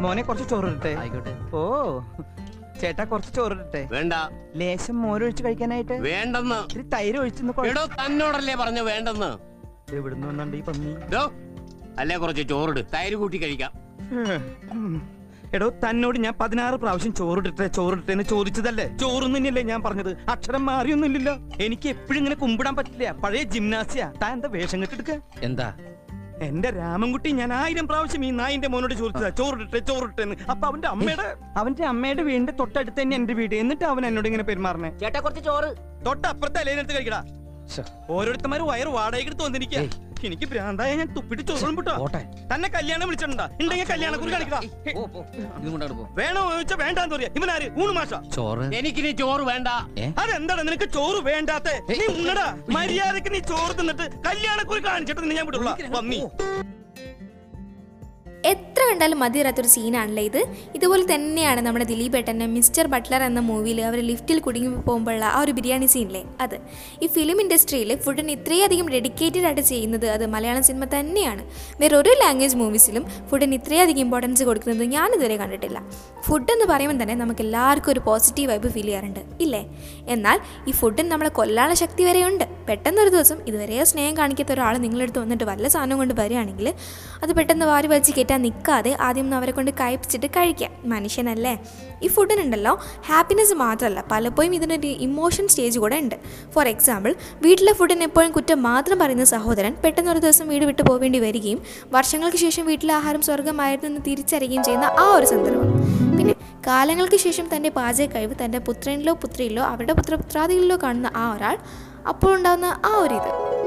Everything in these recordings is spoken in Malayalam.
മോനെ കുറച്ച് ചോറിട്ടെ ആയിക്കോട്ടെ. ഓ ചേട്ടാ കുറച്ച് ചോറിട്ടെ വേണ്ട. ലേശം മോരൊഴിച്ച് കഴിക്കാനായിട്ട്? വേണ്ടെന്ന്. ഇത്തിരി തൈര് ഒഴിച്ചു എടോ തന്നോടല്ലേ പറഞ്ഞു വേണ്ടെന്ന്. എവിടുന്ന് വന്നുണ്ട് ഈ പന്നി. അല്ലേ കുറച്ച് ചോറിട്. തൈര് കൂട്ടി കഴിക്കാം. എടോ തന്നോട് ഞാൻ പതിനാറ് പ്രാവശ്യം ചോറിട്ടെ ചോറിട്ടെ എന്ന് ചോദിച്ചതല്ലേ? ചോറും തന്നെയല്ലേ ഞാൻ പറഞ്ഞത്. അക്ഷരം മാറിയൊന്നുമില്ലല്ലോ. എനിക്ക് എപ്പോഴും ഇങ്ങനെ കുമ്പിടാൻ പറ്റില്ല. പഴയ ജിംനാസിയ. താൻ എന്താ വേഷം കെട്ടെടുക്ക എന്താ? എന്റെ രാമൻകുട്ടി ഞാൻ ആയിരം പ്രാവശ്യം ഈ നായിന്റെ മോനോട് ചോദിച്ചതാ. ചോറിട്ടെ ചോറിട്ടെ അപ്പൊ അവന്റെ അമ്മയുടെ അവന്റെ അമ്മയുടെ വീടിന്റെ തൊട്ടടുത്ത് തന്നെ എന്റെ വീട്. എന്നിട്ട് അവൻ എന്നോട് ഇങ്ങനെ പെരുമാറണേ ചേട്ടാ കുറച്ച് ചോറ്. തൊട്ടപ്പുറത്തെ അലേനെടുത്ത് കഴിക്കടാ. ശ്ശെ. ഓരോരുത്തന്മാര് വയറ് വാടകയ്ക്ക് വന്നിരിക്കുക എനിക്ക് ഭ്രാന്തായ ഞാൻ തുപ്പിട്ട് ചോറും പോട്ടെ. തന്നെ കല്യാണം വിളിച്ചിട്ടുണ്ടാ. ഉണ്ടെങ്കിൽ കല്യാണം കുറി കാണിക്കടാ വേണോ ചോദിച്ചാ വേണ്ടാന്ന് പറയാ. ഇവനാര്? ഊണ് മാഷ. ചോറ്? എനിക്കിനി ചോറ് വേണ്ട. അതെന്താണ് നിനക്ക് ചോറ് വേണ്ടാത്ത? നീ ഉണ്ണടാ. മര്യാദയ്ക്ക് നീ ചോറ് തിന്നിട്ട് കല്യാണക്കുറി കാണിച്ചിട്ട് നിന്നെ ഞാൻ വിടുള്ള. പന്നി എത്ര കണ്ടാലും മതിയറാത്തൊരു സീനാണല്ലേ ഇത്? ഇതുപോലെ തന്നെയാണ് നമ്മുടെ ദിലീപ് ഏട്ടന്റെ മിസ്റ്റർ ബട്ട്ലർ എന്ന മൂവിയിൽ അവർ ലിഫ്റ്റിൽ കുടുങ്ങി പോകുമ്പോഴുള്ള ആ ഒരു ബിരിയാണി സീനില്ലേ? അത്. ഈ ഫിലിം ഇൻഡസ്ട്രിയിൽ ഫുഡിന് ഇത്രയധികം ഡെഡിക്കേറ്റഡ് ആയിട്ട് ചെയ്യുന്നത് അത് മലയാളം സിനിമ തന്നെയാണ്. വേറെ ഒരു ലാംഗ്വേജ് മൂവീസിലും ഫുഡിന് ഇത്രയധികം ഇമ്പോർട്ടൻസ് കൊടുക്കുന്നത് ഞാനിതുവരെ കണ്ടിട്ടില്ല. ഫുഡ് എന്ന് പറയുമ്പോൾ തന്നെ നമുക്ക് എല്ലാവർക്കും ഒരു പോസിറ്റീവ് വൈബ് ഫീൽ ചെയ്യാറുണ്ട് ഇല്ലേ? എന്നാൽ ഈ ഫുഡിന് നമ്മളെ കൊല്ലാനുള്ള ശക്തി വരെയുണ്ട് പെട്ടെന്നൊരു ദിവസം ഇതുവരെ സ്നേഹം കാണിക്കാത്ത ഒരാൾ നിങ്ങളെടുത്ത് വന്നിട്ട് വല്ല സാധനം കൊണ്ട് വരികയാണെങ്കിൽ അത് പെട്ടെന്ന് വാരി വലിച്ച് കയറ്റാൻ നിൽക്കാതെ ആദ്യം അവരെ കൊണ്ട് കഴിപ്പിച്ചിട്ട് കഴിക്കാം മനുഷ്യനല്ലേ? ഈ ഫുഡിനുണ്ടല്ലോ ഹാപ്പിനെസ് മാത്രമല്ല പലപ്പോഴും ഇതിനൊരു ഇമോഷൻ സ്റ്റേജ് കൂടെ ഉണ്ട്. ഫോർ എക്സാമ്പിൾ വീട്ടിലെ ഫുഡിന് എപ്പോഴും കുറ്റം മാത്രം പറയുന്ന സഹോദരൻ പെട്ടെന്ന് ഒരു ദിവസം വീട് വിട്ടു പോവേണ്ടി വരികയും വർഷങ്ങൾക്ക് ശേഷം വീട്ടിലെ ആഹാരം സ്വർഗമായിരുന്നു എന്ന് തിരിച്ചറിയുകയും ചെയ്യുന്ന ആ ഒരു സന്ദർഭം. പിന്നെ കാലങ്ങൾക്ക് ശേഷം തന്റെ പാചക കഴിവ് തന്റെ പുത്രനിലോ പുത്രിയിലോ അവരുടെ പുത്രപുത്രാദികളിലോ കാണുന്ന ആ ഒരാൾ അപ്പോൾ ഉണ്ടാകുന്ന ആ ഒരു ഇത്.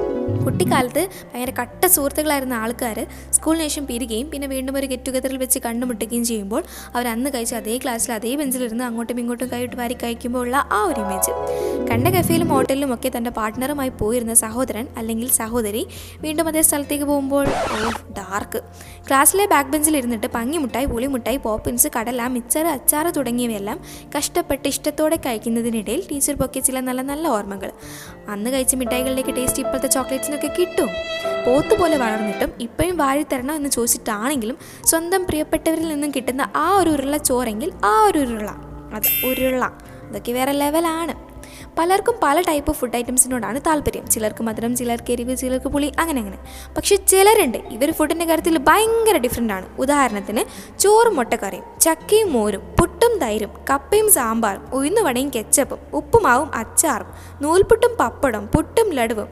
കുട്ടിക്കാലത്ത് ഭയങ്കര കട്ട സുഹൃത്തുക്കളായിരുന്ന ആൾക്കാർ സ്കൂളിന് ശേഷം പിരികയും പിന്നെ വീണ്ടും ഒരു ഗെറ്റ് ടുഗദറിൽ വെച്ച് കണ്ടുമുട്ടുകയും ചെയ്യുമ്പോൾ അവർ അന്ന് കഴിച്ച അതേ ക്ലാസ്സിൽ അതേ ബെഞ്ചിലിരുന്ന് അങ്ങോട്ടും ഇങ്ങോട്ടും കൈയിട്ട് വാരി കഴിക്കുമ്പോൾ ഉള്ള ആ ഒരു ഇമേജ് കണ്ട കഫേയിലും ഹോട്ടലിലും ഒക്കെ തന്റെ പാർട്ട്ണറുമായി പോയിരുന്ന സഹോദരൻ അല്ലെങ്കിൽ സഹോദരി വീണ്ടും അതേ സ്ഥലത്തേക്ക് പോകുമ്പോൾ ഓ ഡാർക്ക് ക്ലാസ്സിലെ ബാക്ക് ബെഞ്ചിൽ ഇരുന്നിട്ട് പങ്ങിമുട്ടായി പുളിമുട്ടായി പോപ്പിൻസ് കടല മിച്ചർ അച്ചാറ് തുടങ്ങിയവയെല്ലാം കഷ്ടപ്പെട്ട് ഇഷ്ടത്തോടെ കഴിക്കുന്നതിനിടയിൽ ടീച്ചർ പൊക്കിയ ചില നല്ല നല്ല ഓർമ്മകൾ. അന്ന് കഴിച്ച മിഠായികളിലേക്ക് ടേസ്റ്റ് ഇപ്പോഴത്തെ ചോക്ലേറ്റ്സിനൊക്കെ കിട്ടും. പോത്ത് പോലെ വളർന്നിട്ടും ഇപ്പോഴും വാഴിത്തരണം എന്ന് ചോദിച്ചിട്ടാണെങ്കിലും സ്വന്തം പ്രിയപ്പെട്ടവരിൽ നിന്നും കിട്ടുന്ന ആ ഒരു ഉരുള ചോറെങ്കിൽ ആ ഒരു ഉരുള അത് ഉരുള അതൊക്കെ വേറെ ലെവലാണ് പലർക്കും പല ടൈപ്പ് ഫുഡ് ഐറ്റംസിനോടാണ് താല്പര്യം. ചിലർക്ക് മധുരം ചിലർക്ക് എരിവ് ചിലർക്ക് പുളി അങ്ങനെ അങ്ങനെ. പക്ഷെ ചിലരുണ്ട്. ഇവർ ഫുഡിന്റെ കാര്യത്തിൽ ഭയങ്കര ഡിഫറെന്റ് ആണ്. ഉദാഹരണത്തിന് ചോറും മുട്ടക്കറിയും ചക്കയും മോരും പുട്ടും തൈരും കപ്പയും സാമ്പാറും ഉഴുന്നുവടയും കെച്ചപ്പും ഉപ്പുമാവും അച്ചാറും നൂൽപുട്ടും പപ്പടം പുട്ടും ലഡുവും.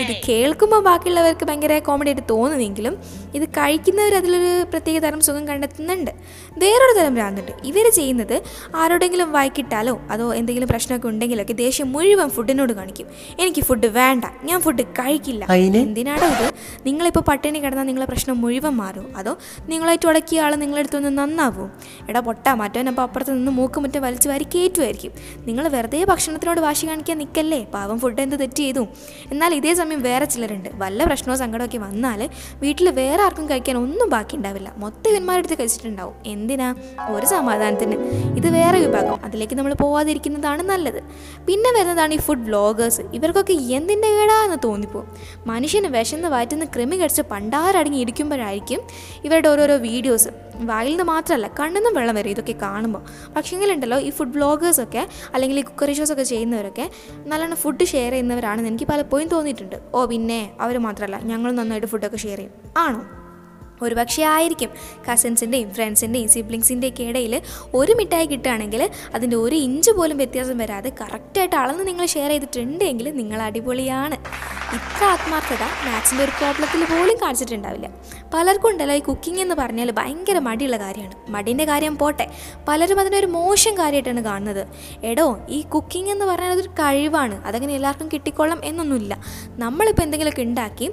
ഇത് കേൾക്കുമ്പോൾ ബാക്കിയുള്ളവർക്ക് ഭയങ്കര കോമഡി ആയിട്ട് തോന്നുമെങ്കിലും ഇത് കഴിക്കുന്നവർ അതിലൊരു പ്രത്യേക തരം സുഖം കണ്ടെത്തുന്നുണ്ട്. വേറൊരു തരം ഭ്രാന്തുണ്ട്. ഇവർ ചെയ്യുന്നത് ആരോടെങ്കിലും വായിക്കിട്ടാലോ അതോ എന്തെങ്കിലും പ്രശ്നമൊക്കെ ഉണ്ടെങ്കിലൊക്കെ ദേഷ്യം മുഴുവൻ ഫുഡിനോട് കാണിക്കും. എനിക്ക് ഫുഡ് വേണ്ട ഞാൻ ഫുഡ് കഴിക്കില്ല. എന്തിനാണോ ഇത്? നിങ്ങളിപ്പോൾ പട്ടിണി കിടന്നാൽ നിങ്ങളെ പ്രശ്നം മുഴുവൻ മാറും. അതോ നിങ്ങളായിട്ട് ഉടക്കിയ ആൾ നിങ്ങളെടുത്തൊന്ന് നന്നാവും. എടാ പൊട്ടാ മറ്റവനപ്പോൾ അപ്പുറത്ത് നിന്ന് മൂക്ക് മുറ്റം വലിച്ചു വാരി കയറ്റുമായിരിക്കും നിങ്ങൾ വെറുതെ ഭക്ഷണത്തിനോട് വാശി കാണിക്കാൻ നിൽക്കല്ലേ പാവം ഫുഡ് എന്ത് തെറ്റ് ചെയ്തു? എന്നാൽ ഇതേ സമയം വേറെ ചിലരുണ്ട്. വല്ല പ്രശ്നമോ സങ്കടമൊക്കെ വന്നാൽ വീട്ടിൽ വേറെ ആർക്കും കഴിക്കാൻ ഒന്നും ബാക്കി ഉണ്ടാവില്ല. മൊത്തം ഇവന്മാരെടുത്ത് കഴിച്ചിട്ടുണ്ടാവും. എന്തിനാ? ഒരു സമാധാനത്തിന്. ഇത് വേറെ വിഭാഗം. അതിലേക്ക് നമ്മൾ പോവാതിരിക്കുന്നതാണ് നല്ലത്. പിന്നെ വരുന്നതാണ് ഈ ഫുഡ് വ്ളോഗേഴ്സ് ഇവർക്കൊക്കെ എന്തിന്റെ കേടാ എന്ന് തോന്നിപ്പോവും മനുഷ്യന് വിശന്ന് വയറ്റുന്ന കൃമി കടിച്ച് പണ്ടാരടങ്ങി ഇരിക്കുമ്പോഴായിരിക്കും ഇവരുടെ ഓരോരോ വീഡിയോസ് വായിൽ നിന്ന് മാത്രമല്ല കണ്ണിൽ നിന്നും വെള്ളം വരും ഇതൊക്കെ കാണുമ്പോൾ പക്ഷേങ്കിലുണ്ടല്ലോ ഈ ഫുഡ് ബ്ലോഗേഴ്സൊക്കെ അല്ലെങ്കിൽ ഈ കുക്കറി ഷോസ് ഒക്കെ ചെയ്യുന്നവരൊക്കെ നല്ലോണം ഫുഡ് ഷെയർ ചെയ്യുന്നവരാണെന്ന് എനിക്ക് പലപ്പോഴും തോന്നിയിട്ടുണ്ട്. ഓ പിന്നെ അവർ മാത്രമല്ല ഞങ്ങൾ നന്നായിട്ട് ഫുഡൊക്കെ ഷെയർ ചെയ്യും. ആണോ? ഒരു പക്ഷേ ആയിരിക്കും. കസിൻസിന്റെയും ഫ്രണ്ട്സിന്റെയും സിബ്ലിങ്സിന്റെയൊക്കെ ഇടയിൽ ഒരു മിഠായി കിട്ടുകയാണെങ്കിൽ അതിന്റെ ഒരു ഇഞ്ച് പോലും വ്യത്യാസം വരാതെ കറക്റ്റായിട്ട് അളന്ന് നിങ്ങൾ ഷെയർ ചെയ്തിട്ടുണ്ടെങ്കിൽ നിങ്ങൾ അടിപൊളിയാണ്. ഇത്ര ആത്മാർത്ഥത മാത്സിന്റെ ഒരു പ്രോബ്ലത്തിൽ പോലും കാണിച്ചിട്ടുണ്ടാവില്ല. പലർക്കും ഉണ്ടല്ലോ ഈ കുക്കിംഗ് എന്ന് പറഞ്ഞാൽ ഭയങ്കര മടിയുള്ള കാര്യമാണ്. മടിന്റെ കാര്യം പോട്ടെ. പലരും അതിനൊരു മോശം കാര്യമായിട്ടാണ് കാണുന്നത്. എടോ ഈ കുക്കിംഗ് എന്ന് പറഞ്ഞാൽ അതൊരു കഴിവാണ്. അതങ്ങനെ എല്ലാവർക്കും കിട്ടിക്കൊള്ളാം എന്നൊന്നുമില്ല. നമ്മളിപ്പോൾ എന്തെങ്കിലുമൊക്കെ ഉണ്ടാക്കി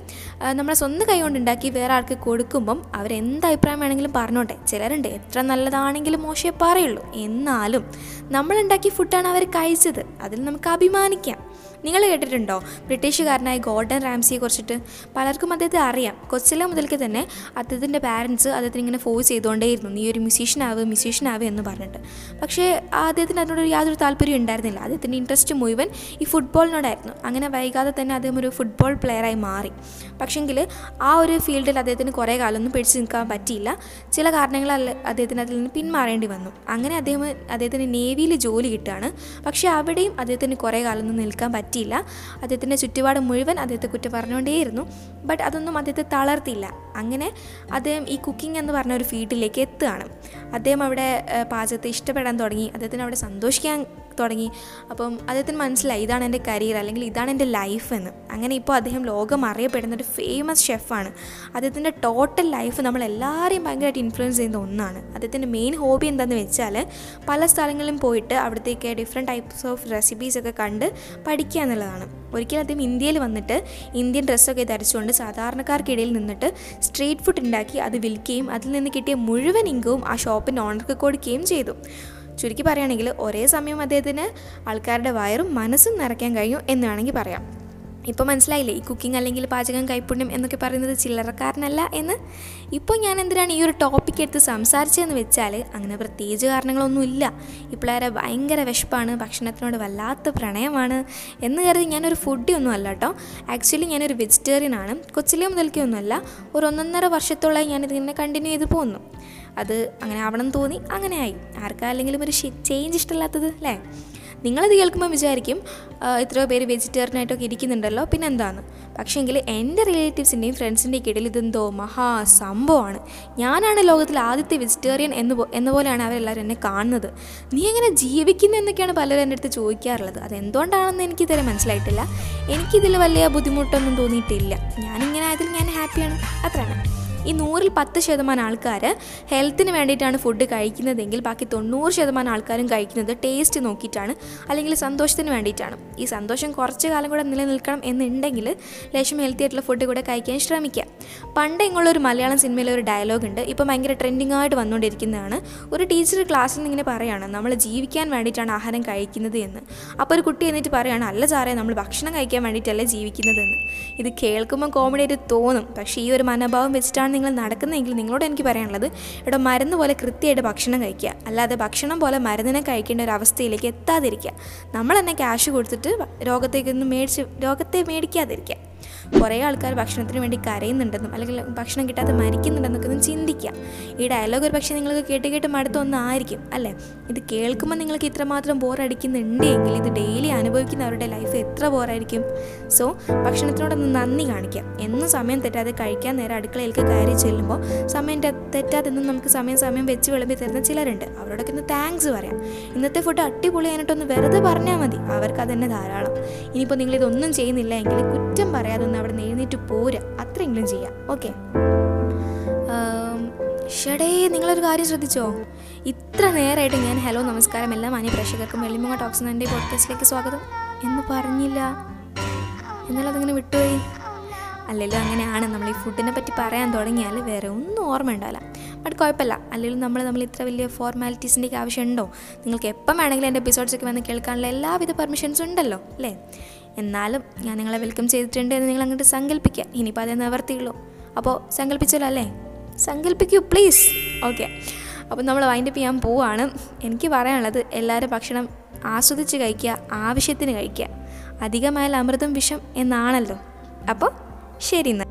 നമ്മളെ സ്വന്തം കൈ കൊണ്ട് ഉണ്ടാക്കി വേറെ ആൾക്ക് കൊടുക്കുമ്പം അവരെന്ത് അഭിപ്രായം വേണമെങ്കിലും പറഞ്ഞോട്ടെ. ചിലരുണ്ട് എത്ര നല്ലതാണെങ്കിലും മോശമേ പറയുള്ളൂ. എന്നാലും നമ്മളുണ്ടാക്കിയ ഫുഡാണ് അവർ കഴിച്ചത്. അതിൽ നമുക്ക് അഭിമാനിക്കാം. നിങ്ങൾ കേട്ടിട്ടുണ്ടോ? ബ്രിട്ടീഷുകാരനായ ഗോൾഡൻ റാംസിയെ കുറിച്ചിട്ട്. പലർക്കും അദ്ദേഹത്തെ അറിയാം. കൊച്ചിലെ മുതൽക്ക് തന്നെ അദ്ദേഹത്തിന്റെ പാരൻസ് അദ്ദേഹത്തിന് ഇങ്ങനെ ഫോഴ്സ് ചെയ്തുകൊണ്ടേയിരുന്നു നീ ഒരു മ്യൂസീഷ്യൻ ആവ് എന്ന് പറഞ്ഞിട്ട്. പക്ഷേ അദ്ദേഹത്തിന് അതിനോട് യാതൊരു താല്പര്യം ഉണ്ടായിരുന്നില്ല. അദ്ദേഹത്തിന്റെ ഇൻട്രസ്റ്റ് മുഴുവൻ ഈ ഫുട്ബോളിനോടായിരുന്നു അങ്ങനെ വൈകാതെ തന്നെ അദ്ദേഹം ഒരു ഫുട്ബോൾ പ്ലെയറായി മാറി. പക്ഷെങ്കിൽ ആ ഒരു ഫീൽഡിൽ അദ്ദേഹത്തിന് കുറേ കാലമൊന്നും പിടിച്ചു നിൽക്കാൻ പറ്റിയില്ല. ചില കാരണങ്ങളാൽ അദ്ദേഹത്തിന് അതിൽ നിന്ന് പിന്മാറേണ്ടി വന്നു. അങ്ങനെ അദ്ദേഹം അദ്ദേഹത്തിന് നേവിയിൽ ജോലി കിട്ടുകയാണ്. പക്ഷേ അവിടെയും അദ്ദേഹത്തിന് കുറേ കാലമൊന്നും നിൽക്കാൻ പറ്റിയില്ല. അദ്ദേഹത്തിന്റെ ചുറ്റുപാട് മുഴുവൻ അദ്ദേഹത്തെ കുറ്റം പറഞ്ഞുകൊണ്ടേയിരുന്നു. ബട്ട് അതൊന്നും അദ്ദേഹത്തെ തളർത്തിയില്ല. അങ്ങനെ അദ്ദേഹം ഈ കുക്കിംഗ് എന്ന് പറഞ്ഞ ഒരു ഫീൽഡിലേക്ക് എത്തുകയാണ്. അദ്ദേഹം അവിടെ പാചകത്തെ ഇഷ്ടപ്പെടാൻ തുടങ്ങി. അദ്ദേഹത്തിന് അവിടെ സന്തോഷിക്കാൻ തുടങ്ങി. അപ്പം അദ്ദേഹത്തിന് മനസ്സിലായി ഇതാണ് എന്റെ കരിയർ അല്ലെങ്കിൽ ഇതാണ് എന്റെ ലൈഫ് എന്ന്. അങ്ങനെ ഇപ്പോൾ അദ്ദേഹം ലോകം അറിയപ്പെടുന്ന ഒരു ഫേമസ് ഷെഫാണ് അദ്ദേഹത്തിന്റെ ടോട്ടൽ ലൈഫ് നമ്മൾ എല്ലാവരെയും ഭയങ്കരമായിട്ട് ഇൻഫ്ലുവൻസ് ചെയ്യുന്ന ഒന്നാണ്. അദ്ദേഹത്തിന്റെ മെയിൻ ഹോബി എന്താണെന്ന് വെച്ചാൽ പല സ്ഥലങ്ങളിലും പോയിട്ട് അവിടത്തേക്ക് ഡിഫറെന്റ് ടൈപ്സ് ഓഫ് റെസിപ്പീസ് ഒക്കെ കണ്ട് പഠിക്കുക എന്നുള്ളതാണ്. ഒരിക്കലും അദ്ദേഹം ഇന്ത്യയിൽ വന്നിട്ട് ഇന്ത്യൻ ഡ്രസ്സൊക്കെ ധരിച്ചുകൊണ്ട് സാധാരണക്കാർക്കിടയിൽ നിന്നിട്ട് സ്ട്രീറ്റ് ഫുഡ് ഉണ്ടാക്കി അത് വിൽക്കുകയും അതിൽ നിന്ന് കിട്ടിയ മുഴുവൻ ഇൻകവും ആ ഷോപ്പിന്റെ ഓണർക്ക് കൊടുക്കുകയും ചെയ്തു. ചുരുക്കി പറയുകയാണെങ്കിൽ ഒരേ സമയം അദ്ദേഹത്തിന് ആൾക്കാരുടെ വയറും മനസ്സും നിറയ്ക്കാൻ കഴിഞ്ഞു എന്ന് വേണമെങ്കിൽ പറയാം. ഇപ്പോൾ മനസ്സിലായില്ലേ? ഈ കുക്കിംഗ് അല്ലെങ്കിൽ പാചകം കൈപ്പുണ്യം എന്നൊക്കെ പറയുന്നത് ചില്ലറക്കാരനല്ല എന്ന്. ഇപ്പോൾ ഞാൻ എന്തിനാണ് ഈ ഒരു ടോപ്പിക് എടുത്ത് സംസാരിച്ചതെന്ന് വെച്ചാൽ അങ്ങനെ പ്രത്യേകിച്ച് കാരണങ്ങളൊന്നുമില്ല ഈ ഭയങ്കര വിശപ്പാണ് ഭക്ഷണത്തിനോട് വല്ലാത്ത പ്രണയമാണ് എന്ന് കരുതി ഞാനൊരു ഫുഡി ഒന്നും അല്ല കേട്ടോ. ആക്ച്വലി ഞാനൊരു വെജിറ്റേറിയൻ ആണ്. കൊച്ചിലെ മുതൽക്കൊന്നുമല്ല ഒരു ഒന്നൊന്നര വർഷത്തോളമായി ഞാനിതിങ്ങനെ കണ്ടിന്യൂ ചെയ്ത് പോകുന്നു അത് അങ്ങനെ ആവണം തോന്നി അങ്ങനെ ആയി. ആർക്കാല്ലെങ്കിലും ഒരു ചേഞ്ച് ഇഷ്ടമില്ലാത്തത് അല്ലേ? നിങ്ങളത് കേൾക്കുമ്പോൾ വിചാരിക്കും എത്രയോ പേര് വെജിറ്റേറിയനായിട്ടൊക്കെ ഇരിക്കുന്നുണ്ടല്ലോ പിന്നെ എന്താണ് പക്ഷേങ്കിൽ എന്റെ റിലേറ്റീവ്സിന്റെയും ഫ്രണ്ട്സിന്റെയും ഇടയിൽ ഇതെന്തോ മഹാ സംഭവമാണ്. ഞാനാണ് ലോകത്തിലെ ആദ്യത്തെ വെജിറ്റേറിയൻ എന്ന് എന്ന പോലെയാണ് അവരെല്ലാവരും എന്നെ കാണുന്നത്. നീ എങ്ങനെ ജീവിക്കുന്നു എന്നൊക്കെയാണ് പലരും എന്റെ അടുത്ത് ചോദിക്കാറുള്ളത്. അതെന്തുകൊണ്ടാണെന്ന് എനിക്ക് ഇതുവരെ മനസ്സിലായിട്ടില്ല. എനിക്കിതിൽ വലിയ ബുദ്ധിമുട്ടൊന്നും തോന്നിയിട്ടില്ല. ഞാനിങ്ങനെ ആയതിൽ ഞാൻ ഹാപ്പിയാണ് അത്രയാണ്. ഈ നൂറിൽ പത്ത് ശതമാനം ആൾക്കാർ ഹെൽത്തിന് വേണ്ടിയിട്ടാണ് ഫുഡ് കഴിക്കുന്നതെങ്കിൽ ബാക്കി തൊണ്ണൂറ് ശതമാനം ആൾക്കാരും കഴിക്കുന്നത് ടേസ്റ്റ് നോക്കിയിട്ടാണ് അല്ലെങ്കിൽ സന്തോഷത്തിന് വേണ്ടിയിട്ടാണ്. ഈ സന്തോഷം കുറച്ച് കാലം കൂടെ നിലനിൽക്കണം എന്നുണ്ടെങ്കിൽ ലേശം ഹെൽത്തി ആയിട്ടുള്ള ഫുഡ് കൂടെ കഴിക്കാൻ ശ്രമിക്കുക. പണ്ട് ഇങ്ങുള്ളൊരു മലയാളം സിനിമയിലെ ഒരു ഡയലോഗ് ഉണ്ട്. ഇപ്പോൾ ഭയങ്കര ട്രെൻഡിങ് ആയിട്ട് വന്നുകൊണ്ടിരിക്കുന്നതാണ്. ഒരു ടീച്ചർ ക്ലാസ്സിൽ നിന്ന് ഇങ്ങനെ പറയുകയാണ് നമ്മൾ ജീവിക്കാൻ വേണ്ടിയിട്ടാണ് ആഹാരം കഴിക്കുന്നത് എന്ന്. അപ്പോൾ ഒരു കുട്ടി എന്നിട്ട് പറയുകയാണ് അല്ല സാറേ നമ്മൾ ഭക്ഷണം കഴിക്കാൻ വേണ്ടിയിട്ടല്ലേ ജീവിക്കുന്നതെന്ന് ഇത് കേൾക്കുമ്പോൾ കോമഡി ആയിട്ട് തോന്നും. പക്ഷേ ഈ ഒരു മനോഭാവം വെച്ചിട്ടാണ് നിങ്ങൾ നടക്കുന്നതെങ്കിൽ നിങ്ങളോട് എനിക്ക് പറയാനുള്ളത് ഇവിടെ മരുന്ന് പോലെ കൃത്യമായിട്ട് ഭക്ഷണം കഴിക്കുക. അല്ലാതെ ഭക്ഷണം പോലെ മരുന്നിനെ കഴിക്കേണ്ട ഒരു അവസ്ഥയിലേക്ക് എത്താതിരിക്കുക. നമ്മൾ തന്നെ ക്യാഷ് കൊടുത്തിട്ട് രോഗത്തേക്കൊന്നും മേടിച്ച് രോഗത്തെ മേടിക്കാതിരിക്കുക. കുറേ ആൾക്കാർ ഭക്ഷണത്തിന് വേണ്ടി കരയുന്നുണ്ടെന്നും അല്ലെങ്കിൽ ഭക്ഷണം കിട്ടാതെ മരിക്കുന്നുണ്ടെന്നൊക്കെ ഒന്ന് ചിന്തിക്കുക. ഈ ഡയലോഗ് ഒരു പക്ഷേ നിങ്ങൾക്ക് കേട്ട് കേട്ട് മടുത്തൊന്നായിരിക്കും അല്ലേ? ഇത് കേൾക്കുമ്പോൾ നിങ്ങൾക്ക് ഇത്രമാത്രം ബോറടിക്കുന്നുണ്ട് എങ്കിൽ ഇത് ഡെയിലി അനുഭവിക്കുന്നവരുടെ ലൈഫ് എത്ര ബോറായിരിക്കും സോ ഭക്ഷണത്തിനോടൊന്ന് നന്ദി കാണിക്കാം എന്നും സമയം തെറ്റാതെ കഴിക്കാൻ നേരം അടുക്കളയിലേക്ക് കയറി ചെല്ലുമ്പോൾ സമയം തെറ്റാതെ എന്നും നമുക്ക് സമയം സമയം വെച്ച് വിളമ്പി തരുന്ന ചിലരുണ്ട്. അവരോടൊക്കെ ഒന്ന് താങ്ക്സ് പറയാം. ഇന്നത്തെ ഫുഡ് അടിപൊളിയായിട്ടൊന്ന് വെറുതെ പറഞ്ഞാൽ മതി. അവർക്ക് അതന്നെ ധാരാളം. ഇനിയിപ്പോൾ നിങ്ങൾ ഇതൊന്നും ചെയ്യുന്നില്ല എങ്കിൽ കുറ്റം പറയാതെ ഒന്ന് അവിടെ നിന്ന് എഴുന്നേറ്റ് പോരുക അത്രയെങ്കിലും ചെയ്യാം. ഓക്കെ. ഷടേ നിങ്ങളൊരു കാര്യം ശ്രദ്ധിച്ചോ? ഇത്ര നേരമായിട്ട് ഞാൻ ഹലോ നമസ്കാരം എല്ലാം മാന്യ പ്രേക്ഷകർക്കും വെള്ളിമുങ്ങ ടോക്സ് എന്റെ പോഡ്കാസ്റ്റിലേക്ക് സ്വാഗതം. എന്ന് പറഞ്ഞില്ല. എന്നാലും അതിങ്ങനെ വിട്ടുപോയി. അല്ലെങ്കിലും അങ്ങനെയാണ്. നമ്മൾ ഈ ഫുഡിനെ പറ്റി പറയാൻ തുടങ്ങിയാൽ വേറെ ഒന്നും ഓർമ്മ ഉണ്ടാവില്ല. ബട്ട് കുഴപ്പമില്ല. അല്ലെങ്കിൽ നമ്മൾ നമ്മൾ ഇത്ര വലിയ ഫോർമാലിറ്റീസിന്റെയൊക്കെ ആവശ്യമുണ്ടോ? നിങ്ങൾക്ക് എപ്പം വേണമെങ്കിലും എന്റെ എപ്പിസോഡ്സൊക്കെ വന്ന് കേൾക്കാനുള്ള എല്ലാവിധ പെർമിഷൻസും ഉണ്ടല്ലോ അല്ലേ? എന്നാലും ഞാൻ നിങ്ങളെ വെൽക്കം ചെയ്തിട്ടുണ്ട് എന്ന് നിങ്ങൾ അങ്ങോട്ട് സങ്കല്പിക്കുക ഇനിയിപ്പോൾ അതേ നിവർത്തിയുള്ളൂ. അപ്പോൾ സങ്കല്പിച്ചല്ലോ അല്ലേ? സങ്കല്പിക്കൂ പ്ലീസ് ഓക്കെ അപ്പോൾ നമ്മൾ വൈൻഡ് അപ്പ് ചെയ്യാൻ പോവുകയാണ് എനിക്ക് പറയാനുള്ളത് എല്ലാവരും ഭക്ഷണം ആസ്വദിച്ച് കഴിക്കുക ആവശ്യത്തിന് കഴിക്കുക. അധികമായാൽ അമൃതം വിഷം എന്നാണല്ലോ. അപ്പോൾ ശരി